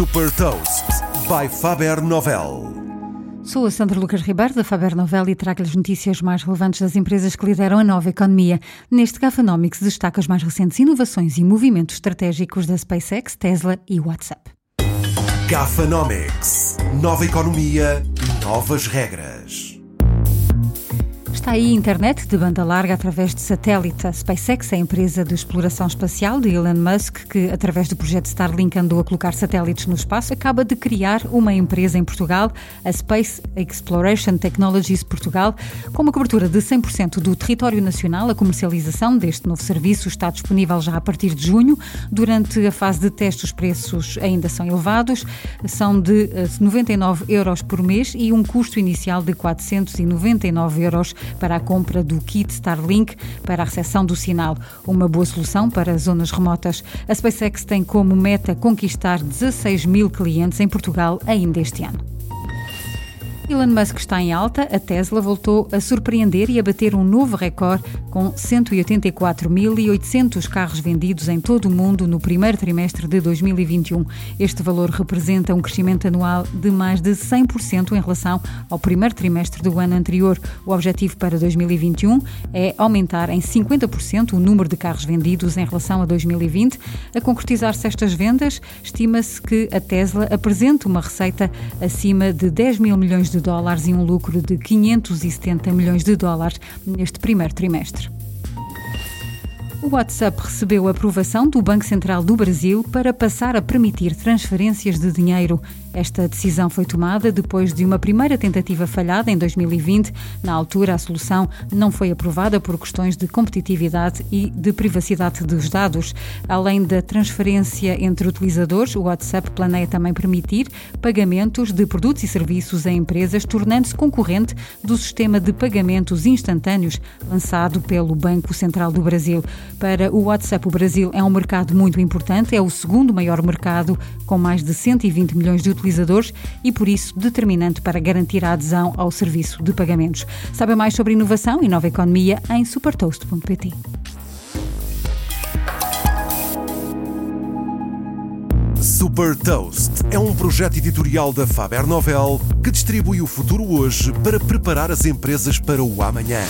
Super Toast by Faber Novel. Sou a Sandra Lucas Ribeiro da Faber Novel e trago-lhe as notícias mais relevantes das empresas que lideram a nova economia. Neste Gafanomics destaca as mais recentes inovações e movimentos estratégicos da SpaceX, Tesla e WhatsApp. Gafanomics. Nova economia, novas regras. Está aí internet de banda larga através de satélite. A SpaceX é a empresa de exploração espacial de Elon Musk, que, através do projeto Starlink, andou a colocar satélites no espaço, acaba de criar uma empresa em Portugal, a Space Exploration Technologies Portugal, com uma cobertura de 100% do território nacional. A comercialização deste novo serviço está disponível já a partir de junho. Durante a fase de teste, os preços ainda são elevados, são de 99 eh, euros por mês e um custo inicial de 499 euros para a compra do kit Starlink para a recepção do sinal. Uma boa solução para zonas remotas. A SpaceX tem como meta conquistar 16 mil clientes em Portugal ainda este ano. Elon Musk está em alta, a Tesla voltou a surpreender e a bater um novo recorde com 184.800 carros vendidos em todo o mundo no primeiro trimestre de 2021. Este valor representa um crescimento anual de mais de 100% em relação ao primeiro trimestre do ano anterior. O objetivo para 2021 é aumentar em 50% o número de carros vendidos em relação a 2020. A concretizar-se estas vendas, estima-se que a Tesla apresente uma receita acima de 10 mil milhões de dólares e um lucro de 570 milhões de dólares neste primeiro trimestre. O WhatsApp recebeu aprovação do Banco Central do Brasil para passar a permitir transferências de dinheiro. Esta decisão foi tomada depois de uma primeira tentativa falhada em 2020. Na altura, a solução não foi aprovada por questões de competitividade e de privacidade dos dados. Além da transferência entre utilizadores, o WhatsApp planeia também permitir pagamentos de produtos e serviços a empresas, tornando-se concorrente do sistema de pagamentos instantâneos lançado pelo Banco Central do Brasil. Para o WhatsApp, o Brasil é um mercado muito importante, é o segundo maior mercado, com mais de 120 milhões de utilizadores e, por isso, determinante para garantir a adesão ao serviço de pagamentos. Sabe mais sobre inovação e nova economia em supertoast.pt. Super Toast é um projeto editorial da Faber Novel que distribui o futuro hoje para preparar as empresas para o amanhã.